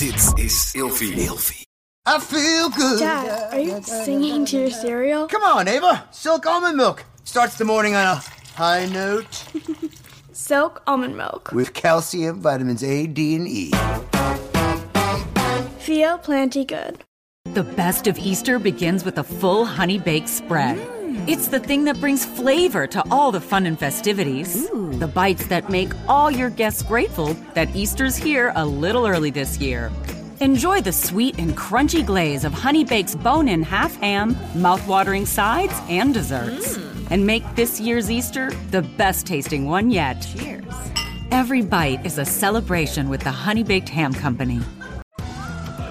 Dit is Ilfie. Ilfie. I feel good. Dad, are you singing to your cereal? Come on, Ava. Silk almond milk starts the morning on a high note Silk almond milk. with calcium, vitamins A, D, and E. Feel plenty good. The best of Easter begins with a full honey baked spread. Mm. It's the thing that brings flavor to all the fun and festivities. The bites that make all your guests grateful that Easter's here a little early this year. Enjoy the sweet and crunchy glaze of Honey Bake's bone in half ham, mouth-watering sides, and desserts. Mm. And make this year's Easter the best tasting one yet. Cheers. Every bite is a celebration with the Honey Baked Ham Company.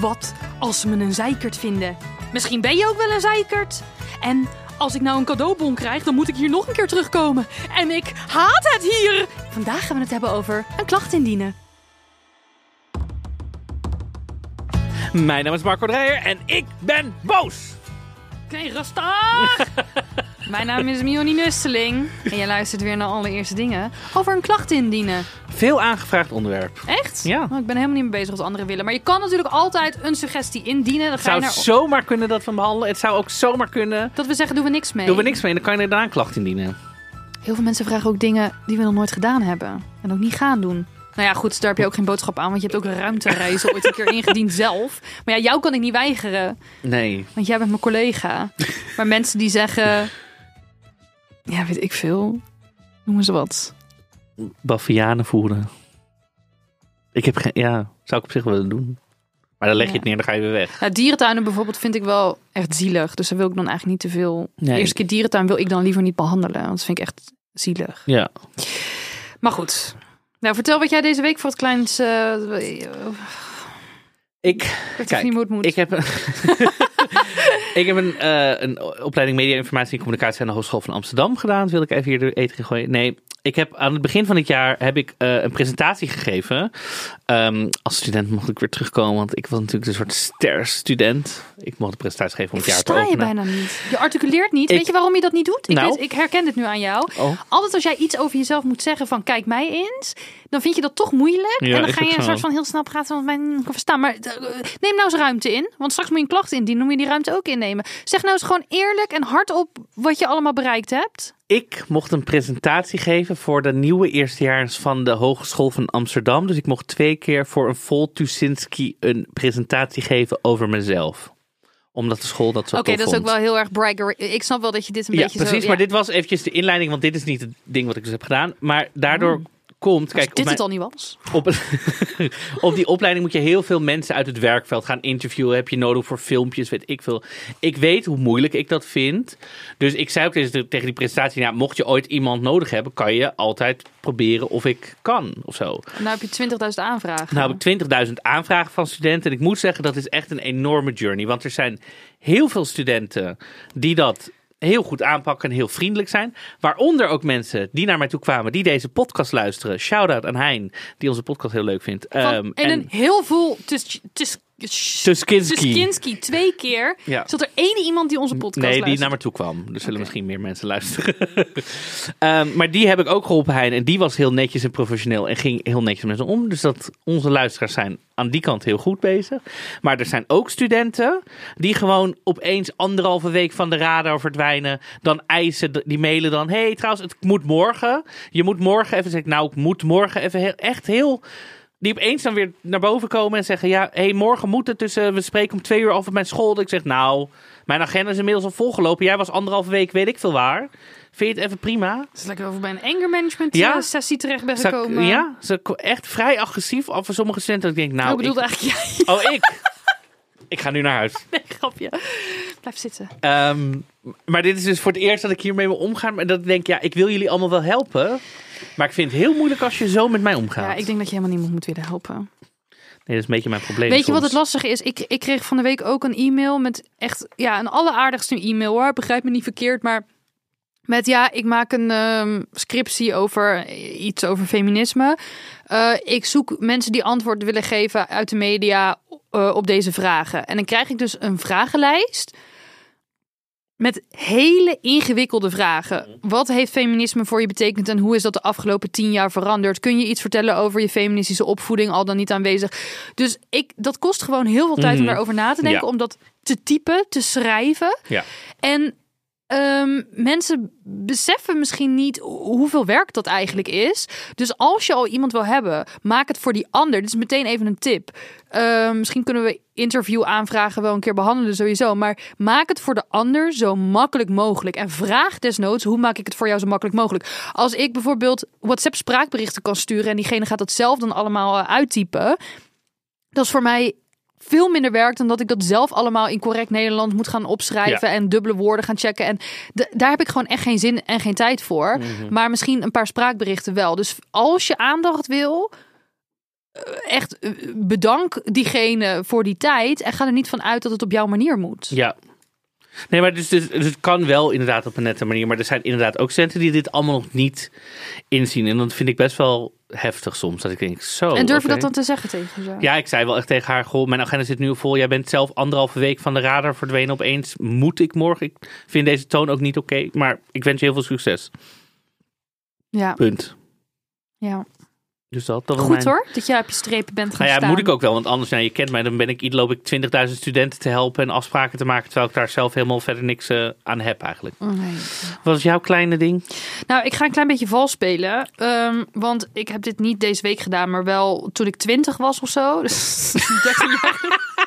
Wat als ze me een zeikert vinden? Misschien ben je ook wel een zeikert. En als ik nou een cadeaubon krijg, dan moet ik hier nog een keer terugkomen. En ik haat het hier! Vandaag gaan we het hebben over een klacht indienen. Mijn naam is Marco Dreyer en ik ben boos. Oké, rustig! Mijn naam is Mioni Nusseling. En je luistert weer naar allereerste dingen over een klacht indienen. Veel aangevraagd onderwerp. Echt? Ja. Oh, ik ben helemaal niet mee bezig als anderen willen. Maar je kan natuurlijk altijd een suggestie indienen. Dan Het ga je zou naar... zomaar kunnen dat we hem behandelen. Het zou ook zomaar kunnen. Dat we zeggen, doen we niks mee. Doen we niks mee, dan kan je daarna een klacht indienen. Heel veel mensen vragen ook dingen die we nog nooit gedaan hebben. En ook niet gaan doen. Nou ja, goed, daar heb je ook geen boodschap aan. Want je hebt ook ruimtereizen ooit een keer ingediend zelf. Maar ja, jou kan ik niet weigeren. Nee. Want jij bent mijn collega. Maar mensen die zeggen... Ja, weet ik veel. Noemen ze wat. Bavianen voeren. Ik heb geen... Ja, zou ik op zich willen doen. Maar dan leg je Ja. het neer, dan ga je weer weg. Nou, dierentuinen bijvoorbeeld vind ik wel echt zielig. Dus daar wil ik dan eigenlijk niet te veel... Nee. De eerste keer dierentuin wil ik dan liever niet behandelen. Want dat vind ik echt zielig. Ja. Maar goed. Nou, vertel wat jij deze week voor het kleins... eh, ik Kijk, niet moet. Ik heb ik heb een, eh, een opleiding Media, Informatie en Communicatie aan de Hogeschool van Amsterdam gedaan. Dat wil ik even hier de eten gooien. Nee, ik heb aan het begin van het jaar heb ik eh, een presentatie gegeven. Ehm, als student mocht ik weer terugkomen, want ik was natuurlijk een soort ster-student. Ik mocht de presentatie geven om het jaar te Versta je openen. bijna niet. Je articuleert niet. Ik- Weet je waarom je dat niet doet? Ik, Nou. weet- ik herken dit nu aan jou. Oh. Altijd als jij iets over jezelf moet zeggen van kijk mij eens, dan vind je dat toch moeilijk. Ja, en dan ga je een soort van heel snel praten van mijn verstaan. Maar eh, neem nou eens ruimte in. Want straks moet je een klacht indienen. Dan moet je die ruimte ook innemen. Zeg nou eens gewoon eerlijk en hardop wat je allemaal bereikt hebt. Ik mocht een presentatie geven voor de nieuwe eerstejaars van de Hogeschool van Amsterdam. Dus ik mocht twee keer voor een vol Tuschinski een presentatie geven over mezelf. Omdat de school dat zo Oké, dat is ook wel heel erg bragger. Ik snap wel dat je dit een Ja, beetje precies. zo... Maar dit was eventjes de inleiding, want dit is niet het ding wat ik dus heb gedaan. Maar daardoor komt, kijk, dit mijn- het al niet was. op, op die opleiding moet je heel veel mensen uit het werkveld gaan interviewen. Heb je nodig voor filmpjes, weet ik veel. Ik weet hoe moeilijk ik dat vind. Dus ik zei ook tegen tegen die presentatie, nou, mocht je ooit iemand nodig hebben, kan je altijd proberen of ik kan of zo. En nou heb je 20.000 aanvragen. Nou heb ik 20.000 aanvragen van studenten. En ik moet zeggen, dat is echt een enorme journey. Want er zijn heel veel studenten die dat heel goed aanpakken en heel vriendelijk zijn. Waaronder ook mensen die naar mij toe kwamen, die deze podcast luisteren. Shout-out aan Hein, die onze podcast heel leuk vindt. Ehm, en een heel veel... tus- Tuskinski. Tuskinski, twee keer. Ja. Zat er één iemand die onze podcast Nee, die naar me toe kwam. Er zullen misschien meer mensen luisteren. Ehm, maar die heb ik ook geholpen, Hein. En die was heel netjes en professioneel en ging heel netjes met ze om. Dus dat onze luisteraars zijn aan die kant heel goed bezig. Maar er zijn ook studenten die gewoon opeens anderhalve week van de radar verdwijnen. Dan eisen, die mailen dan. hey, trouwens, het moet morgen. Je moet morgen even zeggen, nou, ik moet morgen even heel, echt heel... Die opeens dan weer naar boven komen en zeggen: Ja, hey, morgen moet het tussen. We spreken om twee uur over mijn school. Dat ik zeg: Nou, mijn agenda is inmiddels al volgelopen. Jij was anderhalve week, weet ik veel waar. Vind je het even prima? Het is lekker over bij een anger management Ja. eh, sessie terecht ben gekomen. ja, ze echt vrij agressief af voor sommige studenten. Ik denk: Nou, ik bedoelde ik- eigenlijk jij. oh, ik. ik ga nu naar huis. Nee, grapje. Blijf zitten. Ehm, Maar dit is dus voor het eerst dat ik hiermee wil omgaan. Maar dat ik denk, ja, ik wil jullie allemaal wel helpen. Maar ik vind het heel moeilijk als je zo met mij omgaat. Ja, ik denk dat je helemaal niemand moet willen helpen. Nee, dat is een beetje mijn probleem Weet je wat het lastige is? Ik, ik kreeg van de week ook een e-mail met echt, ja, een alleraardigste e-mail hoor. Begrijp me niet verkeerd, maar met ja, ik maak een ehm, scriptie over iets over feminisme. Eh, ik zoek mensen die antwoord willen geven uit de media eh, op deze vragen. En dan krijg ik dus een vragenlijst met hele ingewikkelde vragen. Wat heeft feminisme voor je betekend en hoe is dat de afgelopen tien jaar veranderd? Kun je iets vertellen over je feministische opvoeding al dan niet aanwezig? Dus ik, dat kost gewoon heel veel tijd om Mhm. daarover na te denken, Ja. om dat te typen, te schrijven. Ja. En ehm, mensen beseffen misschien niet hoeveel werk dat eigenlijk is. Dus als je al iemand wil hebben, maak het voor die ander. Dit is meteen even een tip. Ehm, misschien kunnen we interview aanvragen wel een keer behandelen sowieso. Maar maak het voor de ander zo makkelijk mogelijk. En vraag desnoods, hoe maak ik het voor jou zo makkelijk mogelijk? Als ik bijvoorbeeld WhatsApp spraakberichten kan sturen... en diegene gaat dat zelf dan allemaal eh, uittypen... dat is voor mij veel minder werk dan dat ik dat zelf allemaal in correct Nederlands moet gaan opschrijven Ja. en dubbele woorden gaan checken. En de- daar heb ik gewoon echt geen zin en geen tijd voor. Mhm. Maar misschien een paar spraakberichten wel. Dus als je aandacht wil, eh, echt eh, bedank diegene voor die tijd en ga er niet van uit dat het op jouw manier moet. Ja. Nee, maar dus, dus, dus het kan wel inderdaad op een nette manier. Maar er zijn inderdaad ook studenten die dit allemaal nog niet inzien. En dat vind ik best wel heftig soms. Dat ik denk, zo. en durf je dat dan te zeggen tegen ze? Ja, ik zei wel echt tegen haar, goh, mijn agenda zit nu vol. Jij bent zelf anderhalve week van de radar verdwenen opeens. Moet ik morgen? Ik vind deze toon ook niet oké. maar ik wens je heel veel succes. Ja, Punt. ja. Dus dat, dat Goed mijn... hoor, dat jij op je strepen bent gaan Nou ja, staan. moet ik ook wel, want anders, nou, je kent mij, dan ben ik, loop ik 20.000 studenten te helpen en afspraken te maken, terwijl ik daar zelf helemaal verder niks eh, aan heb eigenlijk. Oh, nee. Wat is jouw kleine ding? Nou, ik ga een klein beetje vals spelen. ehm, want ik heb dit niet deze week gedaan, maar wel toen ik 20 was of zo. Dus 13 jaar,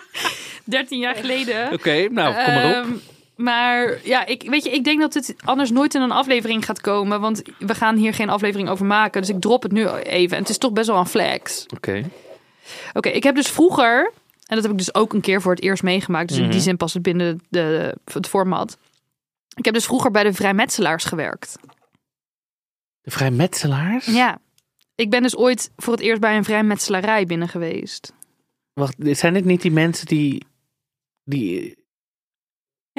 13 jaar geleden. Oké, nou, kom maar op. Ehm, maar ja, ik, weet je, ik denk dat het anders nooit in een aflevering gaat komen. Want we gaan hier geen aflevering over maken. Dus ik drop het nu even. En het is toch best wel een flex. Oké. Oké, ik heb dus vroeger, en dat heb ik dus ook een keer voor het eerst meegemaakt. Dus in Mhm. die zin past het binnen de, het format. Ik heb dus vroeger bij de vrijmetselaars gewerkt. De vrijmetselaars? Ja. Ik ben dus ooit voor het eerst bij een vrijmetselarij binnen geweest. Wacht, zijn dit niet die mensen die, die...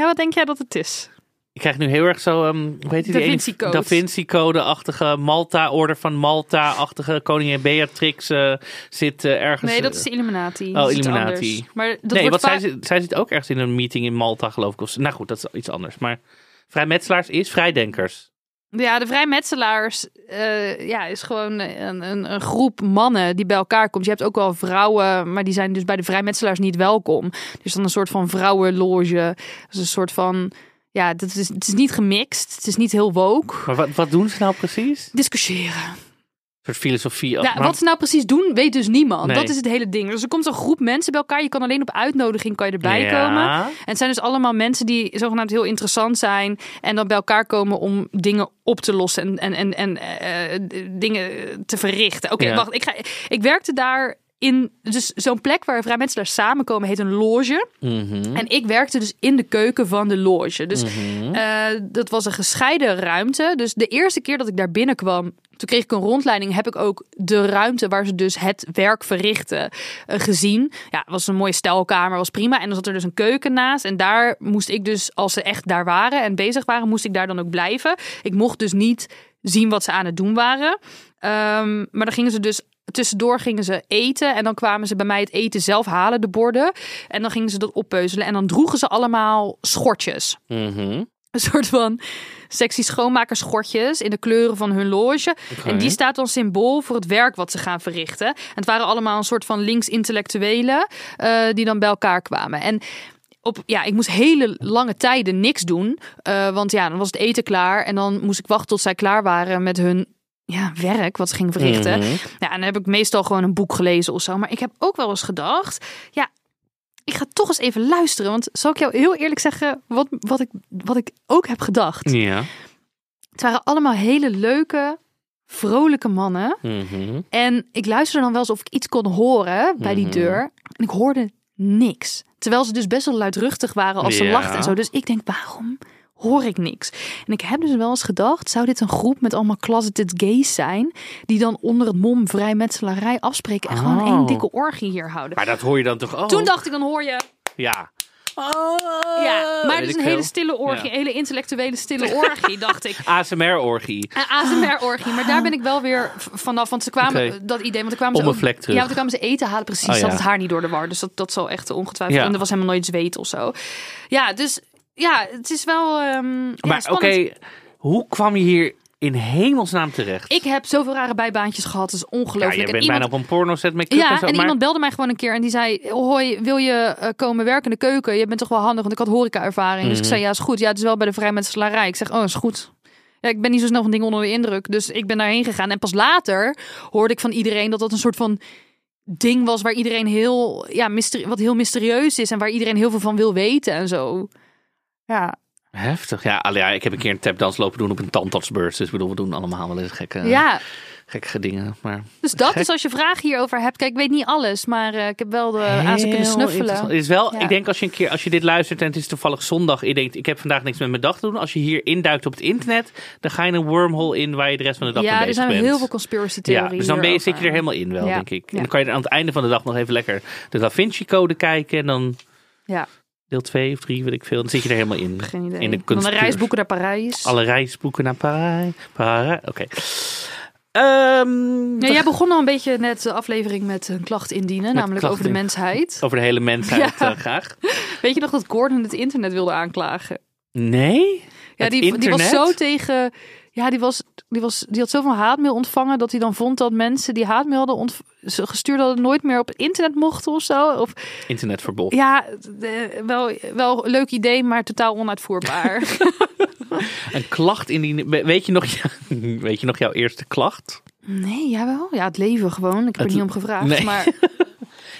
Ja, wat denk jij dat het is? Ik krijg nu heel erg zo, ehm hoe heet die? Da Vinci Code. Da Vinci Code-achtige Malta, Orde van Malta-achtige koningin Beatrix eh, zit eh, ergens... Nee, dat eh, is de Illuminati. Oh, Illuminati. Maar dat nee, want zij, zij zit ook ergens in een meeting in Malta, geloof ik. Of, nou goed, dat is iets anders. Maar vrijmetselaars is vrijdenkers. Ja, de vrijmetselaars eh, ja, is gewoon een, een, een groep mannen die bij elkaar komt. Je hebt ook wel vrouwen, maar die zijn dus bij de vrijmetselaars niet welkom. Dus dan een soort van vrouwenloge. Dus een soort van... Ja, dat is, het is niet gemixt. Het is niet heel woke. Maar wat, wat doen ze nou precies? Discussiëren. Soort filosofie. Ja, maar- wat ze nou precies doen, weet dus niemand. Nee. Dat is het hele ding. Dus er komt een groep mensen bij elkaar. Je kan alleen op uitnodiging kan je erbij Ja. komen. En het zijn dus allemaal mensen die zogenaamd heel interessant zijn. En dan bij elkaar komen om dingen op te lossen en, en, en, en eh, dingen te verrichten. Oké, Ja. wacht. Ik, ga, ik werkte daar in dus zo'n plek waar vrijmetselaars samenkomen heet een loge. Mhm. En ik werkte dus in de keuken van de loge. Dus Mhm. eh, dat was een gescheiden ruimte. Dus de eerste keer dat ik daar binnenkwam, toen kreeg ik een rondleiding. Heb ik ook de ruimte waar ze dus het werk verrichten eh, gezien. Ja, het was een mooie stelkamer, was prima. En dan zat er dus een keuken naast. En daar moest ik dus, als ze echt daar waren en bezig waren, moest ik daar dan ook blijven. Ik mocht dus niet zien wat ze aan het doen waren. Ehm, maar dan gingen ze dus tussendoor gingen ze eten en dan kwamen ze bij mij het eten zelf halen, de borden. En dan gingen ze dat oppeuzelen en dan droegen ze allemaal schortjes. Mhm. Een soort van sexy schoonmakerschortjes in de kleuren van hun loge. En die staat dan symbool voor het werk wat ze gaan verrichten. En het waren allemaal een soort van links-intellectuelen eh, die dan bij elkaar kwamen. En op, ja, ik moest hele lange tijden niks doen. eh, want ja, dan was het eten klaar. En dan moest ik wachten tot zij klaar waren met hun ja, werk wat ze gingen verrichten. Mhm. Ja, en dan heb ik meestal gewoon een boek gelezen of zo. Maar ik heb ook wel eens gedacht, ja, ik ga toch eens even luisteren. Want zal ik jou heel eerlijk zeggen, wat, wat, ik, wat ik ook heb gedacht. Ja. Het waren allemaal hele leuke, vrolijke mannen. Mhm. En ik luisterde dan wel eens of ik iets kon horen bij die Mhm. deur. En ik hoorde niks. Terwijl ze dus best wel luidruchtig waren als ze Ja. lachten en zo. Dus ik denk, waarom hoor ik niks. En ik heb dus wel eens gedacht, zou dit een groep met allemaal closeted gays zijn, die dan onder het mom vrijmetselarij afspreken en gewoon Oh. één dikke orgie hier houden? Maar dat hoor je dan toch ook? Toen dacht ik, dan hoor je, Ja. ja, maar het is ik een hele stille orgie, Ja. een hele intellectuele stille orgie, dacht ik. ASMR-orgie. Een ASMR-orgie, maar daar ben ik wel weer vanaf. Want ze kwamen, dat idee, want er kwamen Om ze een ook- vlek terug. Ja, want er kwamen ze eten halen, precies. Oh, Ze ja. het haar niet door de war, dus dat, dat zal echt ongetwijfeld. Ja. En er was helemaal nooit zweet of zo. Ja, dus ja, het is wel ehm, ja, Maar oké, hoe kwam je hier in hemelsnaam terecht? Ik heb zoveel rare bijbaantjes gehad, dat is ja, ongelooflijk. je En bent iemand- bijna op een porno-set make-up ja, en zo. en maar... iemand belde mij gewoon een keer en die zei: Hoi, wil je eh, komen werken in de keuken? Je bent toch wel handig, want ik had horeca-ervaring. Dus ik Mhm. zei: Ja, is goed. Ja, het is wel bij de vrijmetselarij. Ik zeg: Oh, is goed. Ja, ik ben niet zo snel van dingen onder de indruk. Dus ik ben daarheen gegaan. En pas later hoorde ik van iedereen dat dat een soort van ding was waar iedereen heel, ja, mysterie, wat heel mysterieus is en waar iedereen heel veel van wil weten en zo. Ja, Heftig. Ja, ja, ik heb een keer een tapdans lopen doen op een tandartsbeurs. Dus ik bedoel, we doen allemaal wel eens gekke, ja. gekke dingen. Maar Dus dat Gek. is als je vragen hierover hebt. Kijk, ik weet niet alles, maar eh, ik heb wel de, aan ze kunnen Heel snuffelen. Het is wel, Ja. ik denk als je een keer, als je dit luistert en het is toevallig zondag, je denkt, ik heb vandaag niks met mijn dag te doen. Als je hier induikt op het internet, dan ga je een wormhole in waar je de rest van de dag mee Ja, er zijn bent. heel veel conspiracy theorieën. Ja, dus dan ben je, zit je er helemaal in wel, Ja. denk ik. En Ja. dan kan je er aan het einde van de dag nog even lekker de Da Vinci Code kijken. En dan Ja, deel 2 of 3, weet ik veel. Dan zit je er helemaal in. geen idee. In de dan een conspiracy. reisboeken naar Parijs. Alle reisboeken naar Parijs. Parijs. Oké. Ehm, Ja, jij begon al een beetje net de aflevering met een klacht indienen, namelijk klacht over de mensheid. Over de hele mensheid Ja. eh, graag. Weet je nog dat Gordon het internet wilde aanklagen? Nee? Ja, Het die, die was zo tegen. Ja, die, was, die, was, die had zoveel haatmail ontvangen dat hij dan vond dat mensen die haatmail hadden gestuurd hadden nooit meer op internet mochten of zo. Of Internetverbod. ja, de- wel, wel een leuk idee, maar totaal onuitvoerbaar. Een klacht indienen. We- Weet je, nog, weet je nog jouw eerste klacht? nee, jawel. Ja, het leven gewoon. Ik heb er Het- niet om gevraagd. nee. Maar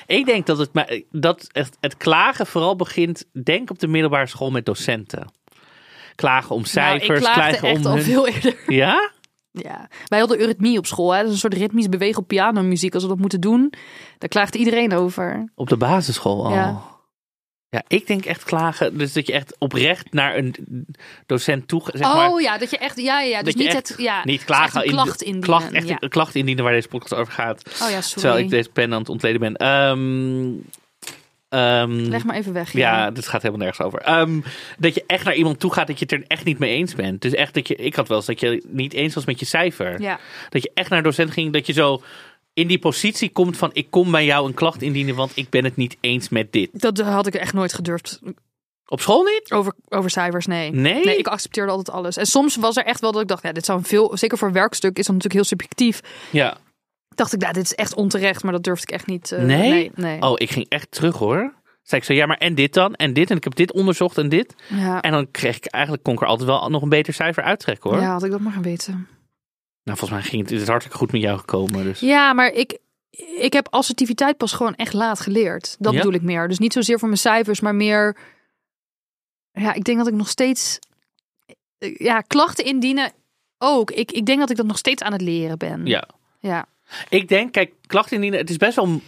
Ik denk dat het, maar dat het, het klagen vooral begint, denk op de middelbare school met docenten. Klagen om nou, cijfers, ik klaagde klagen echt om al hun- veel eerder. Ja? Ja, wij hadden eurythmie op school. Hè? Dat is een soort ritmisch bewegen op pianomuziek. Als we dat moeten doen, daar klaagt iedereen over. Op de basisschool al. Ja. Ja. ik denk echt klagen. Dus dat je echt oprecht naar een docent toe. Zeg oh maar, ja, dat je echt, ja, ja, ja. Dus niet het, ja, niet klagen. echt klacht indienen. Klacht, echt ja. een klacht indienen waar deze podcast over gaat. Oh ja, sorry. Terwijl ik deze pen aan het ontleden ben. Ehm, ehm, Leg maar even weg. Ja, dit gaat helemaal nergens over. Ehm, dat je echt naar iemand toe gaat dat je het er echt niet mee eens bent. Dus echt dat je, ik had wel eens dat je niet eens was met je cijfer. Ja. Dat je echt naar een docent ging, dat je zo in die positie komt van ik kom bij jou een klacht indienen, want ik ben het niet eens met dit. Dat had ik echt nooit gedurfd. Op school niet? Over, over cijfers, nee. Nee? Nee, ik accepteerde altijd alles. En soms was er echt wel dat ik dacht, ja, dit zou een veel, zeker voor werkstuk is dat natuurlijk heel subjectief. Ja. Dacht ik, ja, dit is echt onterecht, maar dat durfde ik echt niet. eh, Nee? nee, nee. Oh, ik ging echt terug hoor. Zei ik zo, ja, maar en dit dan? En dit? En ik heb dit onderzocht en dit. Ja. En dan kreeg ik eigenlijk, kon ik er altijd wel nog een beter cijfer uittrekken hoor. ja, had ik dat maar gaan weten. Nou, volgens mij ging het, het is hartstikke goed met jou gekomen. Dus. Ja, maar ik, ik heb assertiviteit pas gewoon echt laat geleerd. Dat Ja? bedoel ik meer. Dus niet zozeer voor mijn cijfers, maar meer... Ja, ik denk dat ik nog steeds... Ja, klachten indienen ook. Ik, ik denk dat ik dat nog steeds aan het leren ben. Ja. Ja. Ik denk, kijk, klachten indienen, het is best wel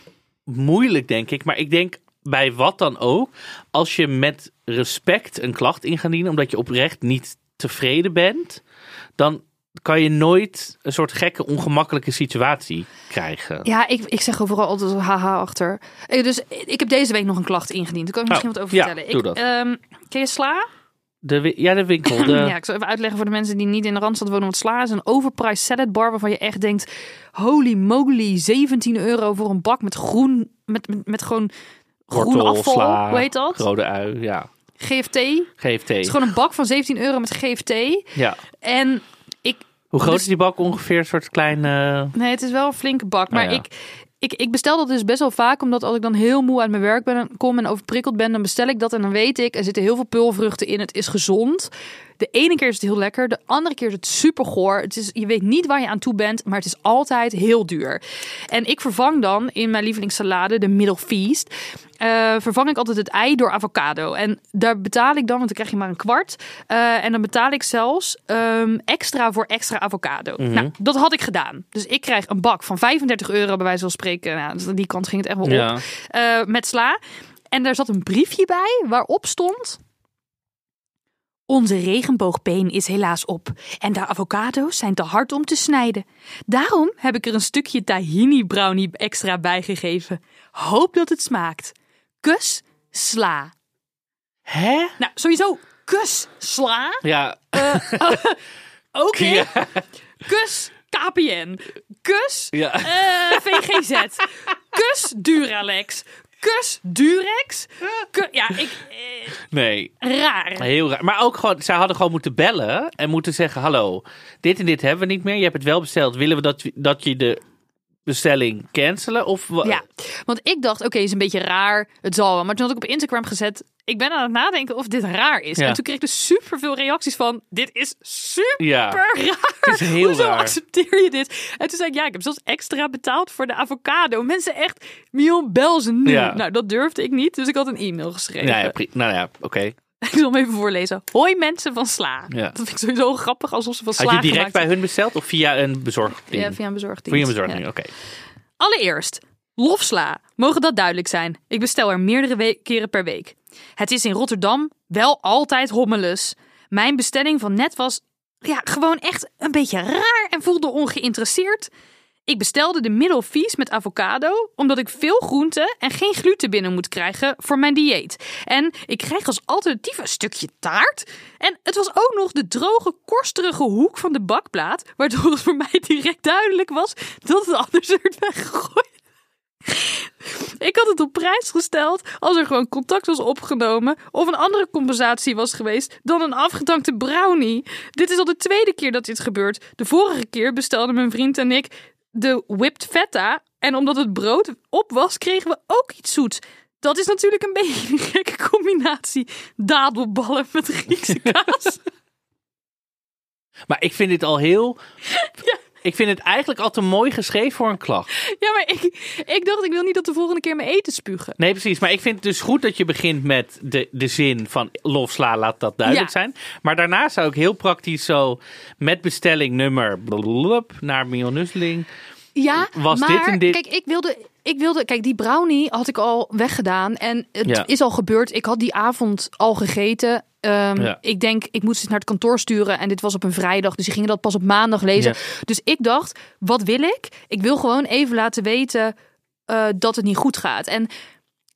moeilijk, denk ik. Maar ik denk bij wat dan ook, als je met respect een klacht in gaat dienen, omdat je oprecht niet tevreden bent, dan kan je nooit een soort gekke, ongemakkelijke situatie krijgen. Ja, ik, ik zeg overal altijd haha achter. Eh, Dus ik heb deze week nog een klacht ingediend. Daar kan ik misschien Oh, wat over ja, vertellen. doe ik, dat. ehm, ken je sla? De, ja, de winkel. De, Ja, ik zal even uitleggen voor de mensen die niet in de Randstad wonen. Wat sla is een overpriced salad bar waarvan je echt denkt... Holy moly, 17 euro voor een bak met groen... Met, met, met gewoon groen wortel, afval. sla, Hoe heet dat? Rode ui, ja. GFT. Het GFT. is gewoon een bak van 17 euro met GFT. Ja. En ik... Hoe groot Dus- is die bak ongeveer? Een soort kleine... Nee, het is wel een flinke bak. Maar Oh ja. ik, ik, ik bestel dat dus best wel vaak. Omdat als ik dan heel moe uit mijn werk ben, kom en overprikkeld ben... dan bestel ik dat en dan weet ik... er zitten heel veel pulvruchten in. Het is gezond. De ene keer is het heel lekker. De andere keer is het super goor. Het is, je weet niet waar je aan toe bent. Maar het is altijd heel duur. En ik vervang dan in mijn lievelingssalade, de middle feast... eh, vervang ik altijd het ei door avocado. En daar betaal ik dan, want dan krijg je maar een kwart. eh, en dan betaal ik zelfs ehm, extra voor extra avocado. Nou, dat had ik gedaan. Dus ik krijg een bak van 35 euro, bij wijze van spreken. Nou, die kant ging het echt wel Ja. op. eh, met sla. En daar zat een briefje bij waarop stond... Onze regenboogbeen is helaas op en de avocado's zijn te hard om te snijden. Daarom heb ik er een stukje tahini brownie extra bijgegeven. Hoop dat het smaakt. Kus, sla. Hè? Nou, sowieso kus, sla. Ja. Oké. Ja. Kus, KPN. Kus, Ja. eh, VGZ. Kus, Duralex. Kus, Durex. Ja, ik... eh, Nee. raar. Heel raar. Maar ook gewoon, zij hadden gewoon moeten bellen en moeten zeggen: Hallo, dit en dit hebben we niet meer. Je hebt het wel besteld. Willen we dat, dat je de bestelling cancelen? Of Ja, want ik dacht, oké, is een beetje raar. Het zal wel. Maar toen had ik op Instagram gezet. Ik ben aan het nadenken of dit raar is. Ja. En toen kreeg ik dus super veel reacties van. Dit is super Ja. raar. Het is heel Hoezo raar. accepteer je dit? En toen zei ik, ja, ik heb zelfs extra betaald voor de avocado. Mensen echt, Mion, bel ze nu. Ja. Nou, dat durfde ik niet. Dus ik had een e-mail geschreven. Nou ja, nou ja oké. Ik zal hem even voorlezen. Hoi mensen van Sla. Ja. Dat vind ik sowieso grappig, alsof ze van Sla Had je direct bij hun besteld of via een bezorgding? Ja, via een bezorgdienst. Via een bezorgding, Ja. oké. Allereerst, lofsla. Mogen dat duidelijk zijn? Ik bestel er meerdere keren per week. Het is in Rotterdam wel altijd hommeles. Mijn bestelling van net was ja, gewoon echt een beetje raar en voelde ongeïnteresseerd. Ik bestelde de middelvies met avocado, omdat ik veel groenten en geen gluten binnen moet krijgen voor mijn dieet. En ik krijg als alternatief een stukje taart. En het was ook nog de droge, korstige hoek van de bakplaat, waardoor het voor mij direct duidelijk was dat het anders werd weggegooid. Ik had het op prijs gesteld als er gewoon contact was opgenomen of een andere compensatie was geweest dan een afgedankte brownie. Dit is al de tweede keer dat dit gebeurt. De vorige keer bestelden mijn vriend en ik de whipped feta en omdat het brood op was, kregen we ook iets zoets. Dat is natuurlijk een beetje een gekke combinatie. Dadelballen met Griekse kaas. Maar ik vind dit al heel. Ik vind het eigenlijk al te mooi geschreven voor een klacht. Ja, maar ik, ik dacht, ik wil niet dat de volgende keer mijn eten spugen. Nee, precies. Maar ik vind het dus goed dat je begint met de, de zin van lofsla, laat dat duidelijk Ja. zijn. Maar daarna zou ik heel praktisch zo met bestelling nummer blablabla naar Mion Nusseling. Ja, Was maar dit en dit- kijk, ik wilde, ik wilde, kijk, die brownie had ik al weggedaan en het Ja. is al gebeurd. Ik had die avond al gegeten. Ehm, Ja. Ik denk, ik moest het naar het kantoor sturen en dit was op een vrijdag, dus die gingen dat pas op maandag lezen. Ja. Dus ik dacht, wat wil ik? Ik wil gewoon even laten weten eh, dat het niet goed gaat. En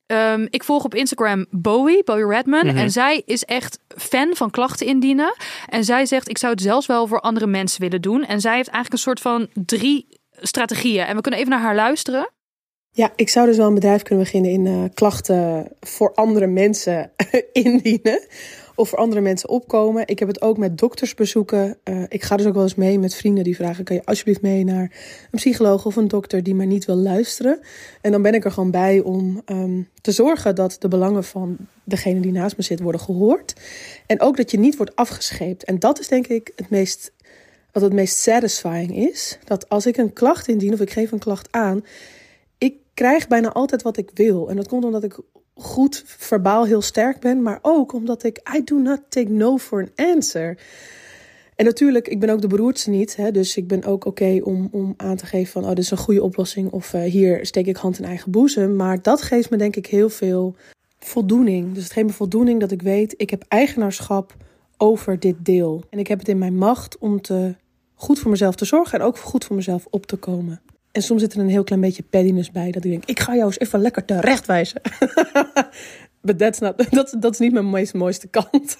ehm, ik volg op Instagram Bowie, Bowie Redman. Mhm. En zij is echt fan van klachten indienen. En zij zegt, ik zou het zelfs wel voor andere mensen willen doen. En zij heeft eigenlijk een soort van drie strategieën. En we kunnen even naar haar luisteren. Ja, ik zou dus wel een bedrijf kunnen beginnen in eh, klachten voor andere mensen indienen. Of voor andere mensen opkomen. Ik heb het ook met doktersbezoeken. Eh, ik ga dus ook wel eens mee met vrienden die vragen: kan je alsjeblieft mee naar een psycholoog of een dokter die maar niet wil luisteren? En dan ben ik er gewoon bij om ehm, te zorgen dat de belangen van degene die naast me zit worden gehoord. En ook dat je niet wordt afgescheept. En dat is denk ik het meest, wat het meest satisfying is. Dat als ik een klacht indien of ik geef een klacht aan, ik krijg bijna altijd wat ik wil. En dat komt omdat ik goed verbaal heel sterk ben, maar ook omdat ik I do not take no for an answer. En natuurlijk, ik ben ook de beroerdste niet. Hè, dus ik ben ook oké om, om aan te geven van... oh, dit is een goede oplossing of eh, hier steek ik hand in eigen boezem. Maar dat geeft me denk ik heel veel voldoening. Dus het geeft me voldoening dat ik weet... ik heb eigenaarschap over dit deel. En ik heb het in mijn macht om te, goed voor mezelf te zorgen... en ook goed voor mezelf op te komen. En soms zit er een heel klein beetje pettiness bij. Dat ik denk, ik ga jou eens even lekker terechtwijzen. But that's not, dat, dat is niet mijn meest mooiste kant.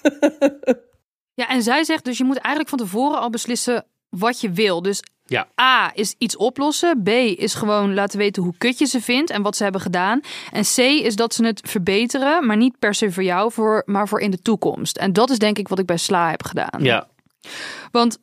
Ja, en zij zegt dus je moet eigenlijk van tevoren al beslissen wat je wil. Dus Ja. A is iets oplossen. B is gewoon laten weten hoe kut je ze vindt en wat ze hebben gedaan. En C is dat ze het verbeteren, maar niet per se voor jou, voor, maar voor in de toekomst. En dat is denk ik wat ik bij Sla heb gedaan. Ja. Want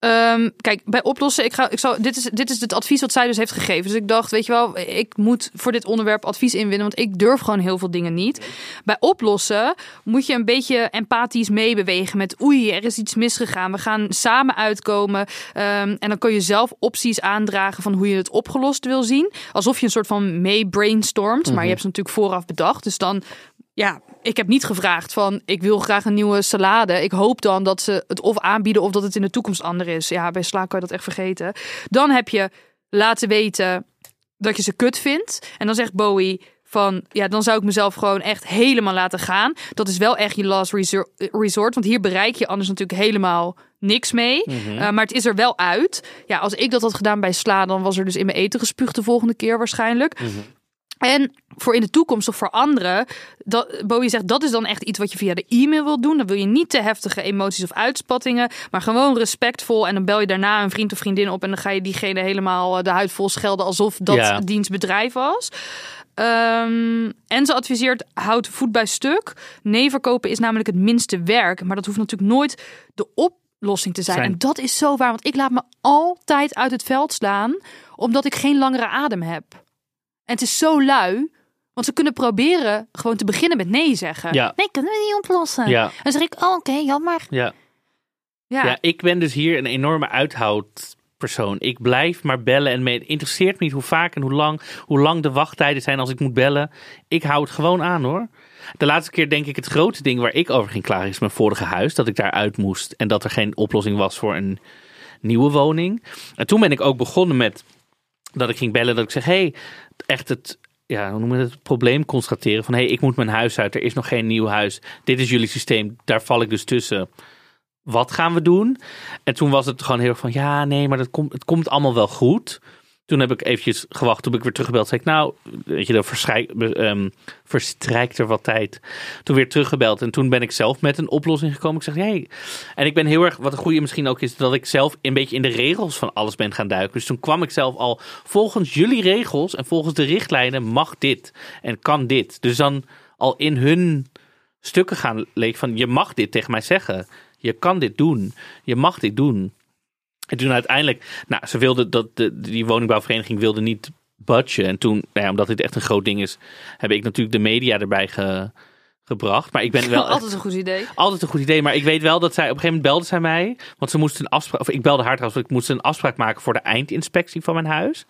ehm, kijk, bij oplossen, ik ga, ik zou, dit, is, dit is het advies wat zij dus heeft gegeven. Dus ik dacht, weet je wel, ik moet voor dit onderwerp advies inwinnen, want ik durf gewoon heel veel dingen niet. Bij oplossen moet je een beetje empathisch meebewegen met oei, er is iets misgegaan. We gaan samen uitkomen. Ehm, en dan kun je zelf opties aandragen van hoe je het opgelost wil zien. Alsof je een soort van mee brainstormt. Maar je hebt ze natuurlijk vooraf bedacht. Dus dan ja, ik heb niet gevraagd van ik wil graag een nieuwe salade. Ik hoop dan dat ze het of aanbieden of dat het in de toekomst ander is. Ja, bij sla kan je dat echt vergeten. Dan heb je laten weten dat je ze kut vindt. En dan zegt Bowie, van ja, dan zou ik mezelf gewoon echt helemaal laten gaan. Dat is wel echt je last resor- resort, want hier bereik je anders natuurlijk helemaal niks mee. Mhm. Uh, maar het is er wel uit. Ja, als ik dat had gedaan bij sla, dan was er dus in mijn eten gespuugd de volgende keer waarschijnlijk. Mhm. En voor in de toekomst of voor anderen, dat, Bowie zegt dat is dan echt iets wat je via de e-mail wil doen. Dan wil je niet te heftige emoties of uitspattingen, maar gewoon respectvol. En dan bel je daarna een vriend of vriendin op en dan ga je diegene helemaal eh, de huid vol schelden alsof dat Ja. dienstbedrijf was. Ehm, en ze adviseert houd voet bij stuk. Nee verkopen is namelijk het minste werk, maar dat hoeft natuurlijk nooit de oplossing te zijn. Zijn- En dat is zo waar, want ik laat me altijd uit het veld slaan omdat ik geen langere adem heb. En het is zo lui. Want ze kunnen proberen gewoon te beginnen met nee zeggen. Ja. Nee, kunnen we niet oplossen. Ja. En dan zeg ik, oh, oké, jammer. Ja. Ja. Ja. ik ben dus hier een enorme uithoudpersoon. Ik blijf maar bellen en me het interesseert me niet hoe vaak en hoe lang, hoe lang de wachttijden zijn als ik moet bellen. Ik hou het gewoon aan hoor. De laatste keer denk ik het grote ding waar ik over ging klagen is mijn vorige huis. Dat ik daar uit moest en dat er geen oplossing was voor een nieuwe woning. En toen ben ik ook begonnen met dat ik ging bellen dat ik zeg, hey, echt het, ja, hoe noemen we het, het probleem constateren van, hey, ik moet mijn huis uit, er is nog geen nieuw huis. Dit is jullie systeem, daar val ik dus tussen. Wat gaan we doen? En toen was het gewoon heel van, ja, nee, maar dat komt, het komt allemaal wel goed. Toen heb ik eventjes gewacht, toen heb ik weer teruggebeld. Zei ik, nou, weet je, dan ehm, verstrijkt er wat tijd. Toen weer teruggebeld en toen ben ik zelf met een oplossing gekomen. Ik zeg, hey. En ik ben heel erg, wat een goede misschien ook is, dat ik zelf een beetje in de regels van alles ben gaan duiken. Dus toen kwam ik zelf al, volgens jullie regels en volgens de richtlijnen mag dit en kan dit. Dus dan al in hun stukken gaan leek van, je mag dit tegen mij zeggen. Je kan dit doen. Je mag dit doen. En toen uiteindelijk, nou, ze wilde dat de, die woningbouwvereniging wilde niet budgen. En toen, nou ja, omdat dit echt een groot ding is, heb ik natuurlijk de media erbij ge- gebracht. Maar ik ben wel Altijd een goed idee. altijd een goed idee. Maar ik weet wel dat zij, op een gegeven moment belde zij mij. Want ze moesten een afspraak, of ik belde haar trouwens, want ik moest een afspraak maken voor de eindinspectie van mijn huis.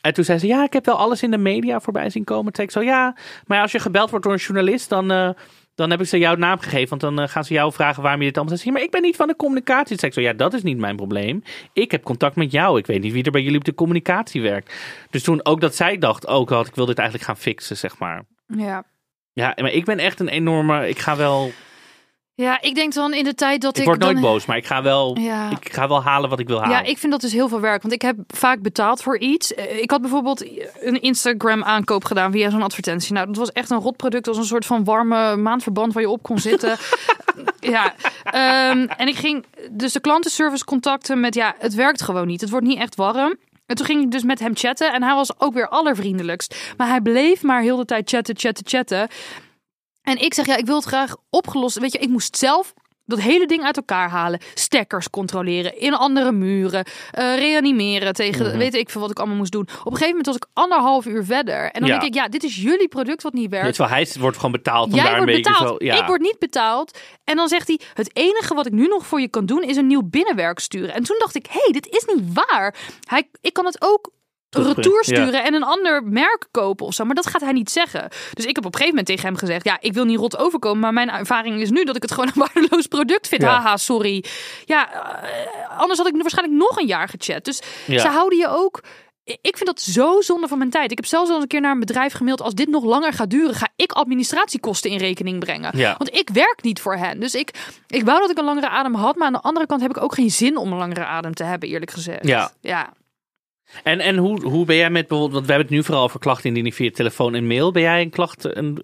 En toen zei ze, ja, ik heb wel alles in de media voorbij zien komen. Toen zei ik zo, ja, maar als je gebeld wordt door een journalist, dan, eh, dan heb ik ze jouw naam gegeven. Want dan eh, gaan ze jou vragen waarom je dit allemaal zegt. Maar ik ben niet van de communicatie. Zo, ja, dat is niet mijn probleem. Ik heb contact met jou. Ik weet niet wie er bij jullie op de communicatie werkt. Dus toen ook dat zij dacht, oh god, ik wil dit eigenlijk gaan fixen, zeg maar. Ja. Ja, maar ik ben echt een enorme, ik ga wel... Ja, ik denk dan in de tijd dat ik. Ik word nooit dan... boos, maar ik ga wel, Ja. ik ga wel halen wat ik wil halen. Ja, ik vind dat dus heel veel werk. Want ik heb vaak betaald voor iets. Eh, Ik had bijvoorbeeld een Instagram aankoop gedaan via zo'n advertentie. Nou, dat was echt een rotproduct. als een soort van warme maandverband waar je op kon zitten. ja, ehm, en ik ging dus de klantenservice contacten met ja, het werkt gewoon niet. Het wordt niet echt warm. En toen ging ik dus met hem chatten en hij was ook weer allervriendelijkst. Maar hij bleef maar heel de tijd chatten, chatten, chatten. En ik zeg, ja, ik wil het graag opgelost. Weet je, ik moest zelf dat hele ding uit elkaar halen. Stekkers controleren, in andere muren, eh, reanimeren tegen, Mhm. weet ik veel wat ik allemaal moest doen. Op een gegeven moment was ik anderhalf uur verder. En dan Ja. denk ik, ja, dit is jullie product wat niet werkt. Wel, hij wordt gewoon betaald om Jij daar een wordt beetje betaald. zo... Ja. Ik word niet betaald. En dan zegt hij: Het enige wat ik nu nog voor je kan doen is een nieuw binnenwerk sturen. En toen dacht ik: Hé, hey, dit is niet waar. Hij, ik kan het ook. Retour sturen ja. en een ander merk kopen of zo. Maar dat gaat hij niet zeggen. Dus ik heb op een gegeven moment tegen hem gezegd: Ja, ik wil niet rot overkomen. Maar mijn ervaring is nu dat ik het gewoon een waardeloos product vind. Ja. Haha, sorry. Ja, eh, anders had ik waarschijnlijk nog een jaar gechat. Dus Ja. ze houden je ook. Ik vind dat zo zonde van mijn tijd. Ik heb zelfs al een keer naar een bedrijf gemaild. Als dit nog langer gaat duren, ga ik administratiekosten in rekening brengen. Ja. Want ik werk niet voor hen. Dus ik, ik wou dat ik een langere adem had. Maar aan de andere kant heb ik ook geen zin om een langere adem te hebben, eerlijk gezegd. Ja. ja. En, en hoe, hoe ben jij met bijvoorbeeld, want we hebben het nu vooral over klachten indienen via telefoon en mail. Ben jij een klacht, een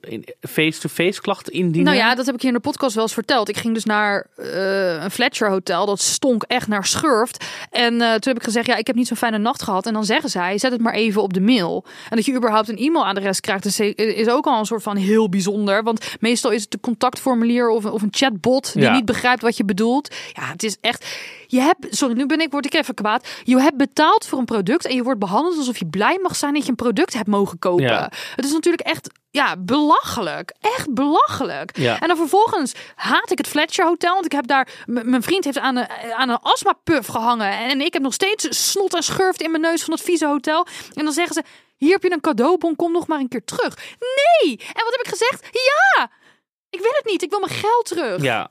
face-to-face klacht indienen? Nou ja, dat heb ik hier in de podcast wel eens verteld. Ik ging dus naar eh, een Fletcher hotel. Dat stonk echt naar schurft. En eh, toen heb ik gezegd, ja, ik heb niet zo'n fijne nacht gehad. En dan zeggen zij, zet het maar even op de mail. En dat je überhaupt een e-mailadres krijgt, is, is ook al een soort van heel bijzonder. Want meestal is het een contactformulier of, een- of een chatbot die Ja. niet begrijpt wat je bedoelt. Ja, het is echt... Je hebt, sorry, nu ben ik, word ik even kwaad. Je hebt betaald voor een product en je wordt behandeld alsof je blij mag zijn dat je een product hebt mogen kopen. Ja. Het is natuurlijk echt, ja, belachelijk. Echt belachelijk. Ja. En dan vervolgens haat ik het Fletcher Hotel. Want ik heb daar, mijn vriend heeft aan een, aan een astmapuff gehangen. En ik heb nog steeds snot en schurft in mijn neus van dat vieze hotel. En dan zeggen ze, hier heb je een cadeaubon, kom nog maar een keer terug. Nee! En wat heb ik gezegd? Ja! Ik wil het niet, ik wil mijn geld terug. Ja.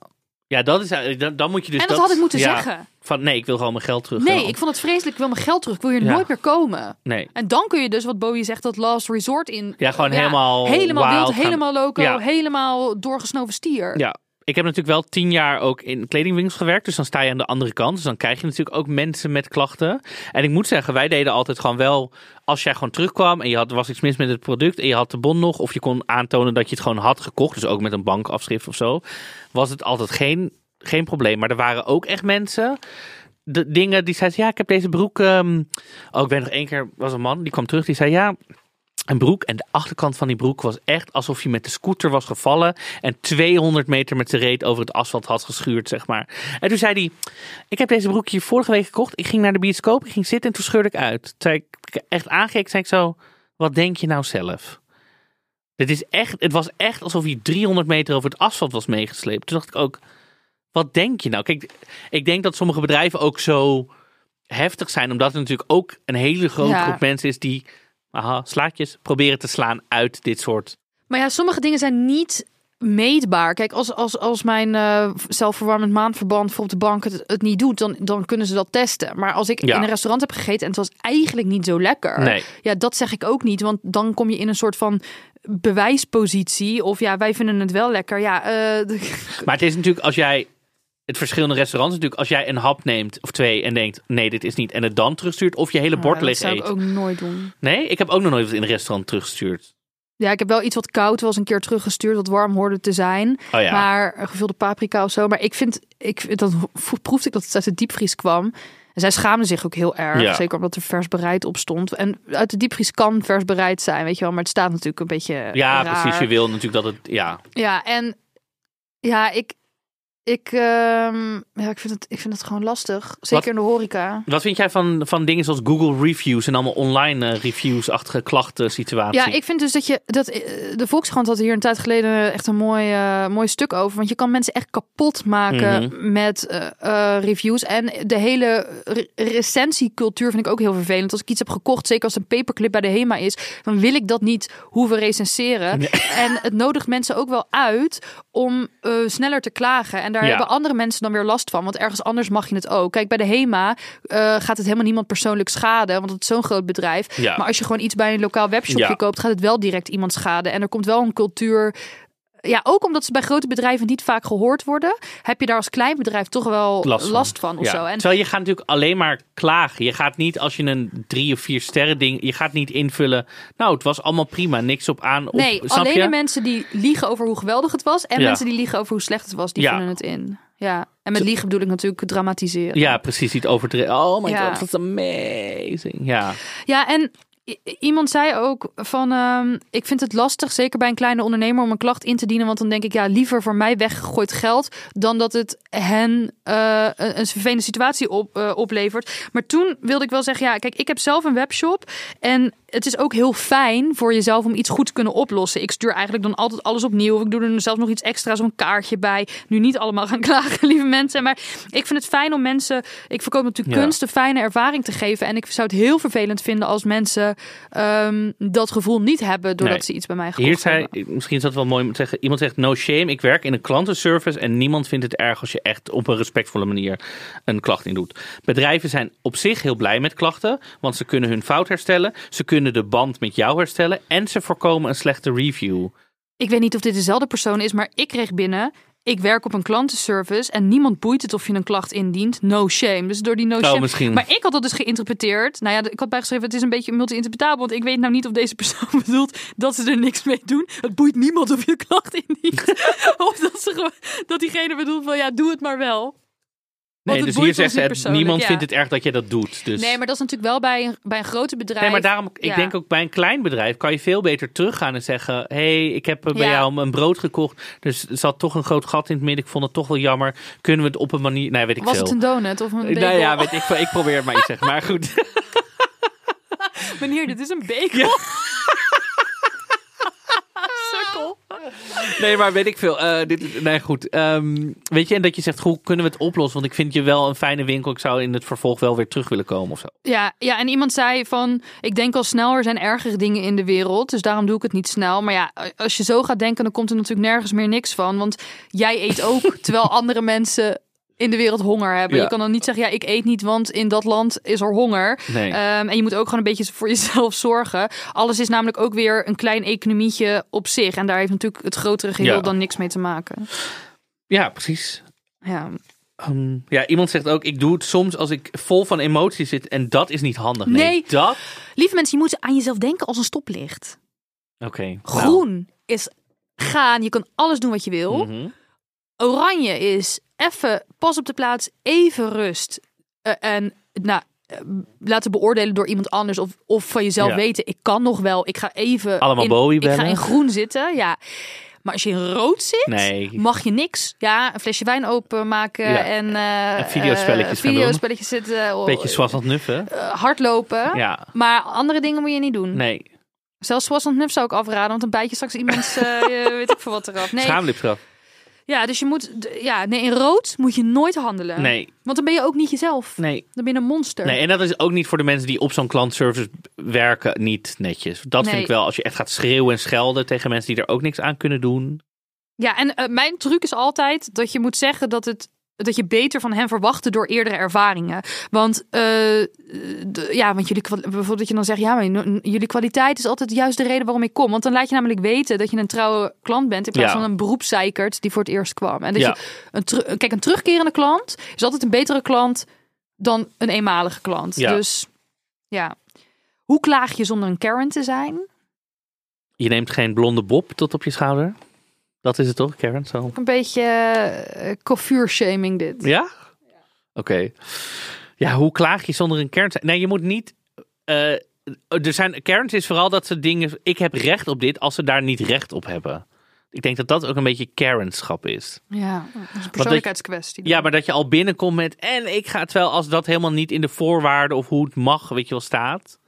Ja, dat is, eh, dan, dan moet je dus en dat, had ik moeten ja, zeggen. Van nee, ik wil gewoon mijn geld terug. Nee, ik vond het vreselijk. Ik wil mijn geld terug. Ik wil hier Ja. nooit meer komen. Nee. En dan kun je dus, wat Bowie zegt, dat last resort in. Ja, gewoon helemaal Helemaal wild gaan. helemaal loco, Ja. helemaal doorgesnoven stier. Ja, ik heb natuurlijk wel tien jaar ook in kledingwinkels gewerkt. Dus dan sta je aan de andere kant. Dus dan krijg je natuurlijk ook mensen met klachten. En ik moet zeggen, wij deden altijd gewoon wel... Als jij gewoon terugkwam en je had, was iets mis met het product... en je had de bon nog... of je kon aantonen dat je het gewoon had gekocht... dus ook met een bankafschrift of zo... was het altijd geen, geen probleem. Maar er waren ook echt mensen... De dingen die zeiden, ja, ik heb deze broek... ehm, Oh, ik weet nog één keer, was een man, die kwam terug. Die zei, ja, een broek. En de achterkant van die broek was echt alsof je met de scooter was gevallen. En 200 meter met zijn reet over het asfalt had geschuurd, zeg maar. En toen zei hij: Ik heb deze broek hier vorige week gekocht. Ik ging naar de bioscoop, ik ging zitten en toen scheurde ik uit. Toen ik echt aangeek, zei ik zo: Wat denk je nou zelf? Dit is echt, het was echt alsof hij 300 meter over het asfalt was meegesleept. Toen dacht ik ook: Wat denk je nou? Kijk, ik denk dat sommige bedrijven ook zo heftig zijn, omdat er natuurlijk ook een hele grote Ja. groep mensen is die aha, slaatjes proberen te slaan uit dit soort. Maar ja, sommige dingen zijn niet meetbaar. Kijk, als, als, als mijn eh, zelfverwarmend maandverband voor op de bank het, het niet doet, dan, dan kunnen ze dat testen. Maar als ik Ja. in een restaurant heb gegeten en het was eigenlijk niet zo lekker, Nee. ja, dat zeg ik ook niet. Want dan kom je in een soort van bewijspositie. Of ja, wij vinden het wel lekker. Ja, eh, Maar het is natuurlijk als jij het verschillende restaurants natuurlijk als jij een hap neemt of twee en denkt nee dit is niet en het dan terugstuurt of je hele bord dat leeg zou eet. ik ook nooit doen. Nee, ik heb ook nog nooit wat in een restaurant teruggestuurd. Ja, ik heb wel iets wat koud was een keer teruggestuurd, wat warm hoorde te zijn. Oh ja. Maar een gevulde paprika of zo. Maar ik vind, ik, dan proefde ik dat het uit de diepvries kwam. En zij schaamden zich ook heel erg. Ja. Zeker omdat er vers bereid op stond. En uit de diepvries kan vers bereid zijn, weet je wel. Maar het staat natuurlijk een beetje Ja, raar. precies. Je wil natuurlijk dat het ja. Ja, en ja, ik, ik, ehm, ja, ik, vind het, ik vind het gewoon lastig. Zeker Wat- in de horeca. Wat vind jij van, van dingen zoals Google reviews en allemaal online eh, reviews-achtige klachten situatie? Ja, ik vind dus dat je dat eh, de Volkskrant had hier een tijd geleden echt een mooi, eh, mooi stuk over. Want je kan mensen echt kapot maken Mhm. met reviews. En de hele re- recensiecultuur vind ik ook heel vervelend. Als ik iets heb gekocht, zeker als een paperclip bij de HEMA is, dan wil ik dat niet hoeven recenseren. En het nodigt mensen ook wel uit om sneller te klagen. En daar Ja. hebben andere mensen dan weer last van. Want ergens anders mag je het ook. Kijk, bij de HEMA eh, gaat het helemaal niemand persoonlijk schaden. Want het is zo'n groot bedrijf. Ja. Maar als je gewoon iets bij een lokaal webshopje koopt, gaat het wel direct iemand schaden. En er komt wel een cultuur. Ja, ook omdat ze bij grote bedrijven niet vaak gehoord worden, heb je daar als klein bedrijf toch wel last van, of Ja. zo. En Terwijl je gaat natuurlijk alleen maar klagen. Je gaat niet als je een drie of vier sterren ding, je gaat niet invullen. Nou, het was allemaal prima, niks op aan. Op, nee, alleen je? de mensen die liegen over hoe geweldig het was en Ja. mensen die liegen over hoe slecht het was, die Ja. vullen het in. Ja, en met liegen bedoel ik natuurlijk dramatiseren. Ja, precies. Niet overdreven. Oh my god, dat is amazing. Ja. Ja, en iemand zei ook van, ehm, ik vind het lastig, zeker bij een kleine ondernemer, om een klacht in te dienen. Want dan denk ik, ja, liever voor mij weggegooid geld dan dat het hen eh, een, vervelende situatie op, eh, oplevert. Maar toen wilde ik wel zeggen, ja, kijk, ik heb zelf een webshop en het is ook heel fijn voor jezelf om iets goed te kunnen oplossen. Ik stuur eigenlijk dan altijd alles opnieuw. Of ik doe er zelfs nog iets extra, zo'n kaartje bij. Nu niet allemaal gaan klagen, lieve mensen. Maar ik vind het fijn om mensen... Ik verkoop natuurlijk Ja. kunst, een fijne ervaring te geven. En ik zou het heel vervelend vinden als mensen ehm, dat gevoel niet hebben... doordat Nee. ze iets bij mij gekocht Hier zei, hebben. misschien is dat wel mooi om te zeggen. Iemand zegt no shame. Ik werk in een klantenservice en niemand vindt het erg als je echt op een respectvolle manier een klacht in doet. Bedrijven zijn op zich heel blij met klachten, want ze kunnen hun fout herstellen. Ze kunnen de band met jou herstellen en ze voorkomen een slechte review. Ik weet niet of dit dezelfde persoon is, maar ik kreeg binnen... Ik werk op een klantenservice en niemand boeit het of je een klacht indient. No shame. Dus door die no Oh, shame. misschien. Maar ik had dat dus geïnterpreteerd. Nou ja, ik had bijgeschreven, het is een beetje multi-interpretabel. Want ik weet nou niet of deze persoon bedoelt dat ze er niks mee doen. Het boeit niemand of je klacht indient. of dat, ze dat diegene bedoelt van ja, doe het maar wel. Nee, dus hier zegt ze, niemand ja. vindt het erg dat je dat doet. Dus. Nee, maar dat is natuurlijk wel bij een, bij een grote bedrijf. Nee, maar daarom, ik Ja. denk ook bij een klein bedrijf kan je veel beter teruggaan en zeggen: Hé, hey, ik heb bij Ja. jou een brood gekocht. Dus er zat toch een groot gat in het midden. Ik vond het toch wel jammer. Kunnen we het op een manier. Nee, weet ik Was veel. het een donut of een bagel? nou ja, weet ik, ik probeer het maar iets zeggen. Maar goed. Meneer, dit is een bagel. Nee, maar weet ik veel. Eh, dit, nee, goed. Ehm, weet je, en dat je zegt, hoe kunnen we het oplossen? Want ik vind je wel een fijne winkel. Ik zou in het vervolg wel weer terug willen komen of zo. Ja, ja, en iemand zei van, ik denk al snel, er zijn ergere dingen in de wereld, dus daarom doe ik het niet snel. Maar ja, als je zo gaat denken, dan komt er natuurlijk nergens meer niks van, want jij eet ook, terwijl andere mensen in de wereld honger hebben. Ja. Je kan dan niet zeggen, ja, ik eet niet, want in dat land is er honger. Nee. Ehm, en je moet ook gewoon een beetje voor jezelf zorgen. Alles is namelijk ook weer een klein economietje op zich. En daar heeft natuurlijk het grotere geheel Ja. dan niks mee te maken. Ja, precies. Ja. Ehm, ja, iemand zegt ook, ik doe het soms als ik vol van emoties zit. En dat is niet handig. Nee, Nee. dat... Lieve mensen, je moet aan jezelf denken als een stoplicht. Oké. nou. Groen is gaan, je kan alles doen wat je wil. Mhm. Oranje is even pas op de plaats, even rust. Eh, en nou, eh, laten beoordelen door iemand anders of, of van jezelf Ja. weten. Ik kan nog wel, ik ga even. Allemaal in, Bowie Ik ga in groen zitten, ja. Maar als je in rood zit, Nee. mag je niks. Ja, een flesje wijn openmaken Ja. en, eh En videospelletjes videospelletjes zitten. oh, Beetje zwassend nuffen. hardlopen. Ja. Maar andere dingen moet je niet doen. Nee. Zelfs Swassend Nuf zou ik afraden, want dan bijt je straks iemands, eh, weet ik veel wat eraf. Nee, Schaamlipstraf. Ja, dus je moet, ja, nee, in rood moet je nooit handelen. Nee. Want dan ben je ook niet jezelf. Nee. Dan ben je een monster. Nee, en dat is ook niet voor de mensen die op zo'n klantservice werken niet netjes. Dat Nee. vind ik wel, als je echt gaat schreeuwen en schelden tegen mensen die er ook niks aan kunnen doen. Ja, en eh, mijn truc is altijd dat je moet zeggen dat het dat je beter van hen verwachtte door eerdere ervaringen. Want, eh, de- ja, want jullie, bijvoorbeeld dat je dan zegt, ja, maar jullie kwaliteit is altijd juist de reden waarom ik kom. Want dan laat je namelijk weten dat je een trouwe klant bent in plaats Ja. van een beroepszeikert die voor het eerst kwam. En dat Ja. je een kijk, een terugkerende klant is altijd een betere klant dan een eenmalige klant. Ja. Dus ja, hoe klaag je zonder een Karen te zijn? Je neemt geen blonde bob tot op je schouder. Dat is het toch, Karen? Zo. Een beetje uh, dit. Ja? Oké. Ja, hoe klaag je zonder een kern? Nee, je moet niet. eh, er zijn kerns is vooral dat ze dingen. Ik heb recht op dit als ze daar niet recht op hebben. Ik denk dat dat ook een beetje Karenschap is. Ja, dat is een persoonlijkheidskwestie. Ja, maar dat je al binnenkomt met. En ik ga. Terwijl als dat helemaal niet in de voorwaarden of hoe het mag, weet je wel, staat.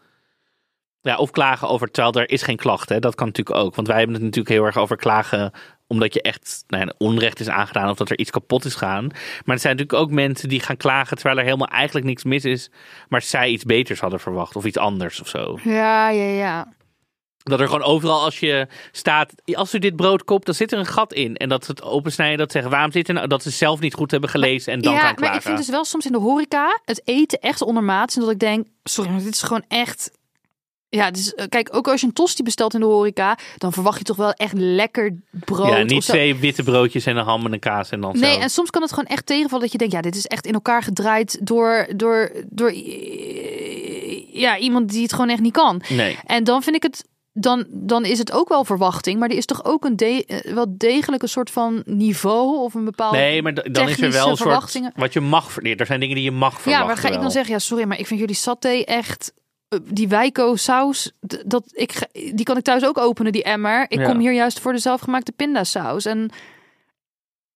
Ja, of klagen over. Terwijl er is geen klacht, hè? Dat kan natuurlijk ook. Want wij hebben het natuurlijk heel erg over klagen. omdat je echt nou ja, onrecht is aangedaan. of dat er iets kapot is gaan. Maar er zijn natuurlijk ook mensen die gaan klagen. terwijl er helemaal eigenlijk niks mis is. maar zij iets beters hadden verwacht. of iets anders of zo. Ja, ja, ja. Dat er gewoon overal als je staat, als u dit brood koopt, dan zit er een gat in. En dat ze het opensnijden, dat ze zeggen, waarom zit er nou? Dat ze zelf niet goed hebben gelezen en dan ja, gaan maar klagen. ik vind dus wel soms in de horeca het eten echt ondermaats. En dat ik denk, sorry, maar dit is gewoon echt... Ja, dus, eh, kijk, ook als je een tosti bestelt in de horeca, dan verwacht je toch wel echt lekker brood. ja, niet twee witte broodjes en een ham en een kaas en dan Nee, zo. en soms kan het gewoon echt tegenvallen dat je denkt, ja, dit is echt in elkaar gedraaid door, door, door ja, iemand die het gewoon echt niet kan. Nee. En dan vind ik het, dan, dan is het ook wel verwachting, maar er is toch ook een de, eh, wel degelijk een soort van niveau of een bepaald. Nee, maar dan is er wel een soort verwachtingen. wat je mag. ver- Er zijn dingen die je mag verwachten. Ja, waar ga ik wel. dan zeggen? Ja, sorry, maar ik vind jullie saté echt. Eh, Die wijko saus, dat ik, die kan ik thuis ook openen, die emmer. Ik Ja. kom hier juist voor de zelfgemaakte pindasaus. En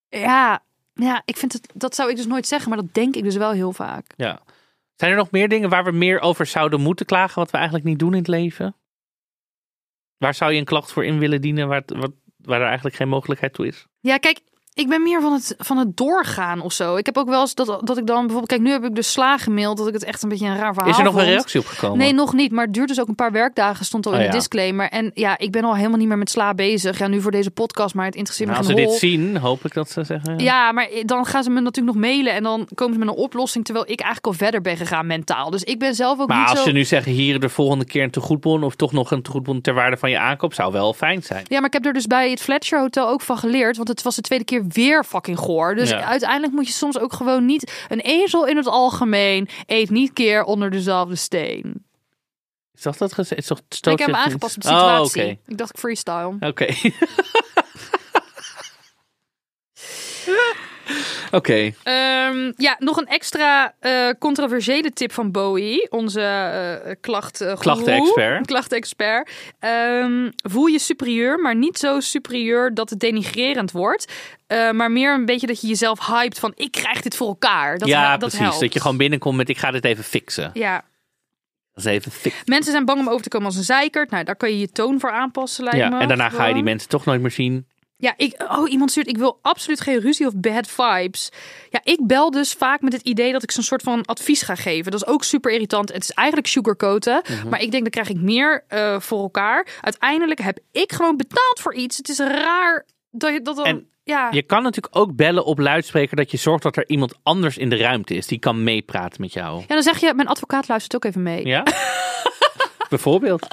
ja, ja, ik vind het, dat zou ik dus nooit zeggen, maar dat denk ik dus wel heel vaak. Ja. Zijn er nog meer dingen waar we meer over zouden moeten klagen, wat we eigenlijk niet doen in het leven? Waar zou je een klacht voor in willen dienen, waar, het- wat, waar er eigenlijk geen mogelijkheid toe is? Ja, kijk, ik ben meer van het, van het doorgaan of zo. Ik heb ook wel eens dat, dat ik dan bijvoorbeeld... Kijk, nu heb ik dus slaag gemaild dat ik het echt een beetje een raar verhaal Is er nog een reactie op gekomen? Nee, nog niet. Maar het duurt dus ook een paar werkdagen, stond al Oh in de ja. disclaimer. En ja, ik ben al helemaal niet meer met sla bezig. Ja, nu voor deze podcast, maar het interesseert Nou, me als ze dit zien, hoop ik dat ze zeggen. Ja, maar dan gaan ze me natuurlijk nog mailen en dan komen ze met een oplossing, terwijl ik eigenlijk al verder ben gegaan mentaal. Dus ik ben zelf ook Maar niet als zo... ze nu zeggen hier de volgende keer een tegoedbon of toch nog een tegoedbon ter waarde van je aankoop, zou wel fijn zijn. Ja, maar ik heb er dus bij het Fletcher Hotel ook van geleerd, want het was de tweede keer weer fucking goor. Dus Ja. uiteindelijk moet je soms ook gewoon niet... Een ezel in het algemeen eet niet keer onder dezelfde steen. Is dat dat gezegd? Ik heb hem aangepast op de situatie. Oh. Ik dacht freestyle. Oké. Oké. Ehm, ja, nog een extra eh, controversiële tip van Bowie, onze eh klacht, eh, goeroe. Klachtenexpert. Klachtenexpert. Ehm, voel je superieur, maar niet zo superieur dat het denigrerend wordt. Maar meer een beetje dat je jezelf hypt van ik krijg dit voor elkaar. Dat, ja, dat precies. helpt. Dat je gewoon binnenkomt met ik ga dit even fixen. Ja, Dat is even fixen. mensen zijn bang om over te komen als een zeikert. Nou, daar kan je je toon voor aanpassen, lijkt Ja, me. en daarna ga je die mensen toch nooit meer zien. Ja, ik, oh, iemand stuurt, ik wil absoluut geen ruzie of bad vibes. Ja, ik bel dus vaak met het idee dat ik zo'n soort van advies ga geven. Dat is ook super irritant. Het is eigenlijk sugarcoaten. Mhm. Maar ik denk, dan krijg ik meer eh, voor elkaar. Uiteindelijk heb ik gewoon betaald voor iets. Het is raar dat je dat dan... En ja. Je kan natuurlijk ook bellen op luidspreker dat je zorgt dat er iemand anders in de ruimte is die kan meepraten met jou. ja, dan zeg je, mijn advocaat luistert ook even mee. Ja? Bijvoorbeeld.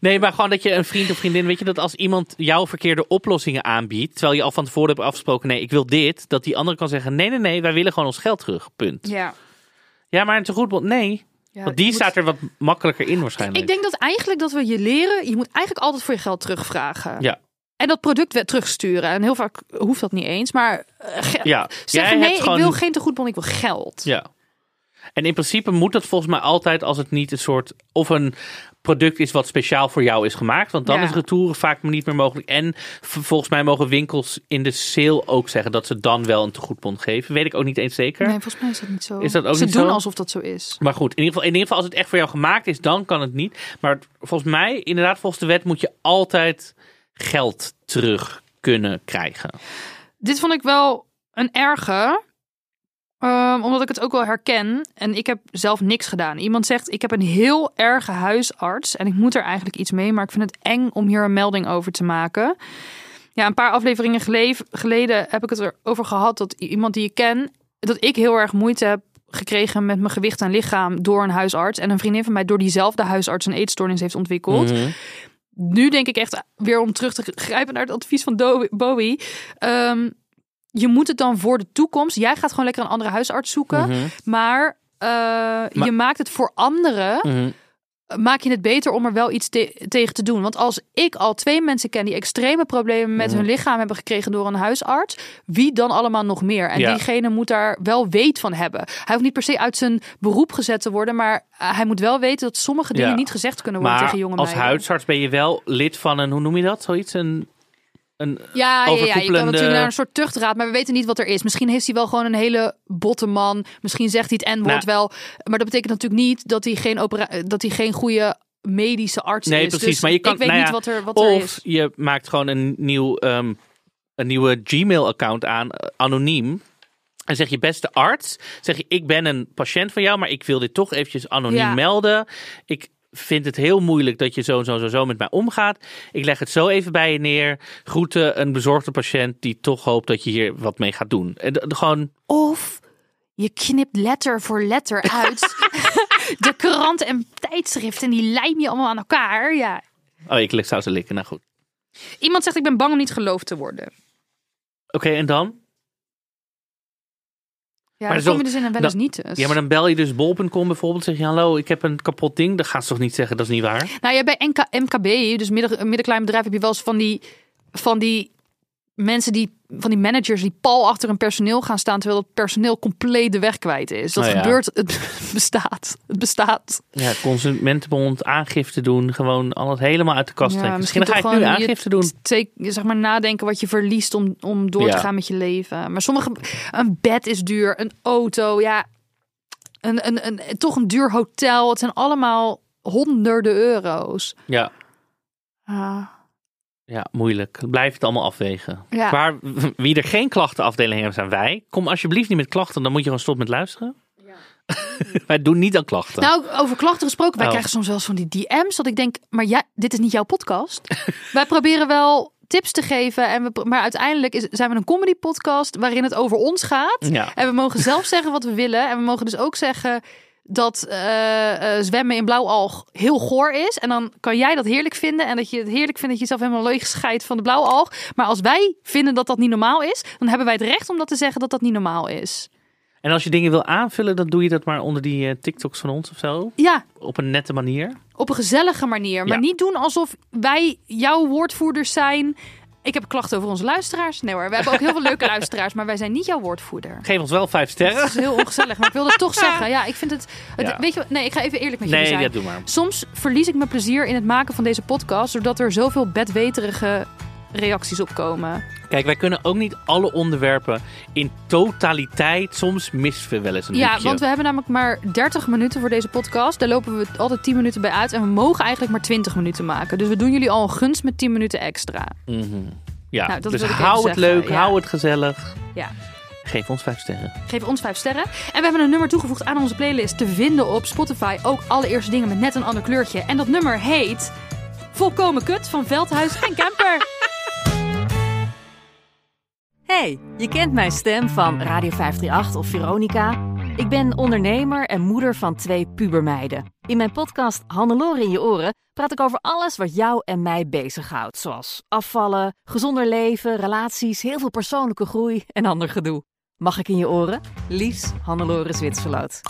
Nee, maar gewoon dat je een vriend of vriendin, weet je, dat als iemand jouw verkeerde oplossingen aanbiedt, terwijl je al van tevoren hebt afgesproken, nee, ik wil dit, dat die andere kan zeggen, nee, nee, nee, wij willen gewoon ons geld terug, punt. Ja. Ja, maar een tegoedbond, nee. Ja, Want die moet- staat er wat makkelijker in waarschijnlijk. Ik denk dat eigenlijk dat we je leren, je moet eigenlijk altijd voor je geld terugvragen. Ja. En dat product weer terugsturen. En heel vaak hoeft dat niet eens. Maar eh, Ja, zeggen nee, ik gewoon- wil geen tegoedbon, ik wil geld. Ja. En in principe moet dat volgens mij altijd als het niet een soort of een product is wat speciaal voor jou is gemaakt. Want dan Ja. is retouren vaak niet meer mogelijk. En volgens mij mogen winkels in de sale ook zeggen dat ze dan wel een tegoedbon geven. Weet ik ook niet eens zeker. Nee, volgens mij is dat niet zo. Is dat ook Ze niet doen zo? alsof dat zo is. Maar goed, in ieder, geval, in ieder geval als het echt voor jou gemaakt is, dan kan het niet. Maar volgens mij, inderdaad, volgens de wet moet je altijd geld terug kunnen krijgen. Dit vond ik wel een erge. Ehm, omdat ik het ook wel herken. En ik heb zelf niks gedaan. Iemand zegt, ik heb een heel erge huisarts. En ik moet er eigenlijk iets mee. Maar ik vind het eng om hier een melding over te maken. Ja, een paar afleveringen gele- geleden heb ik het erover gehad. Dat iemand die ik ken, dat ik heel erg moeite heb gekregen met mijn gewicht en lichaam door een huisarts. En een vriendin van mij door diezelfde huisarts een eetstoornis heeft ontwikkeld Mhm. nu denk ik echt weer om terug te grijpen naar het advies van Bowie. Ehm, je moet het dan voor de toekomst. Jij gaat gewoon lekker een andere huisarts zoeken. Mhm. Maar, eh, je maakt het voor anderen. Mhm. Maak je het beter om er wel iets te- tegen te doen. Want als ik al twee mensen ken die extreme problemen met Mhm. hun lichaam hebben gekregen door een huisarts, wie dan allemaal nog meer? En Ja. diegene moet daar wel weet van hebben. Hij hoeft niet per se uit zijn beroep gezet te worden, maar eh, hij moet wel weten dat sommige dingen Ja. niet gezegd kunnen worden Maar tegen jonge als meiden. huisarts ben je wel lid van een, hoe noem je dat? Zoiets? Een, een Ja, ja, ja, je kan natuurlijk naar een soort tuchtraad, maar we weten niet wat er is. Misschien heeft hij wel gewoon een hele botte man. Misschien zegt hij het N-woord Nou. wel. Maar dat betekent natuurlijk niet dat hij geen, opera dat hij geen goede medische arts Nee, is. precies. Dus maar je kan, ik weet nou niet ja, wat er, wat er of is. je maakt gewoon een, nieuw, ehm, een nieuwe Gmail-account aan, eh, anoniem. En zeg je, beste arts, zeg je, ik ben een patiënt van jou, maar ik wil dit toch eventjes anoniem Ja. melden. Ik vind het heel moeilijk dat je zo en zo, zo, zo met mij omgaat. Ik leg het zo even bij je neer. Groeten een bezorgde patiënt die toch hoopt dat je hier wat mee gaat doen. En gewoon, Of je knipt letter voor letter uit de krant en tijdschrift en die lijm je allemaal aan elkaar. Ja. oh, ik zou ze likken, nou goed. Iemand zegt ik ben bang om niet geloofd te worden. Oké, en dan? Ja, Maar dan kom je dus in een wel dan- eens niet dus. Ja, maar dan bel je dus bol.com bijvoorbeeld. Zeg je, hallo, ik heb een kapot ding. Dan gaan ze toch niet zeggen, dat is niet waar? Nou ja, bij NK, MKB, dus midden, middenklein bedrijf, heb je wel eens van die, van die mensen die, van die managers die pal achter een personeel gaan staan, terwijl het personeel compleet de weg kwijt is. Dat Oh ja. gebeurt, het bestaat. Het bestaat. Ja, consumentenbond aangifte doen. Gewoon alles helemaal uit de kast trekken. Misschien dan ga ik nu aangifte doen. zeg maar nadenken wat je verliest om, om door Ja. te gaan met je leven. Maar sommige, een bed is duur, een auto, ja, een, een, een, toch een duur hotel. Het zijn allemaal honderden euro's. Ja, Ah. Ja, moeilijk. Blijf het allemaal afwegen. Ja. Maar wie er geen klachtenafdeling heeft, zijn wij. Kom alsjeblieft niet met klachten. Dan moet je gewoon stoppen met luisteren. wij doen niet aan klachten. Nou, over klachten gesproken. Wij Oh. krijgen soms wel eens van die DM's. Dat ik denk, maar ja, dit is niet jouw podcast. wij proberen wel tips te geven. En we, maar uiteindelijk is, zijn we een comedy podcast waarin het over ons gaat. Ja. En we mogen zelf zeggen wat we willen. En we mogen dus ook zeggen dat eh, eh, zwemmen in blauwalg heel goor is. En dan kan jij dat heerlijk vinden. En dat je het heerlijk vindt dat je jezelf helemaal leeg scheidt van de blauwalg. Maar als wij vinden dat dat niet normaal is, dan hebben wij het recht om dat te zeggen dat dat niet normaal is. En als je dingen wil aanvullen, dan doe je dat maar onder die eh, TikToks van ons of zo. Ja, Op een nette manier. Op een gezellige manier. Maar Ja. niet doen alsof wij jouw woordvoerders zijn. Ik heb klachten over onze luisteraars. Nee hoor, we hebben ook heel veel leuke luisteraars. Maar wij zijn niet jouw woordvoerder. Geef ons wel vijf sterren. Dat is heel ongezellig. Maar ik wilde het toch zeggen. Ja, ik vind het... het- Ja. Weet je, nee, ik ga even eerlijk met Nee, jullie zijn. ja, doe maar. Soms verlies ik mijn plezier in het maken van deze podcast. Doordat er zoveel bedweterige reacties op komen. Kijk, wij kunnen ook niet alle onderwerpen in totaliteit. Soms missen we wel eens een Ja, hoekje. want we hebben namelijk maar 30 minuten voor deze podcast. Daar lopen we altijd 10 minuten bij uit. En we mogen eigenlijk maar 20 minuten maken. Dus we doen jullie al een gunst met 10 minuten extra. Mhm. Ja, Nou, dus hou het zeggen, leuk, ja. hou het gezellig. Ja. Geef ons vijf sterren. Geef ons vijf sterren. En we hebben een nummer toegevoegd aan onze playlist te vinden op Spotify. Ook allereerste dingen met net een ander kleurtje. En dat nummer heet Volkomen Kut van Veldhuis en Kemper. Hey, je kent mijn stem van Radio 538 of Veronica. Ik ben ondernemer en moeder van twee pubermeiden. In mijn podcast Hannelore in je oren praat ik over alles wat jou en mij bezighoudt. Zoals afvallen, gezonder leven, relaties, heel veel persoonlijke groei en ander gedoe. Mag ik in je oren? Liefs Hannelore Zwitserloot.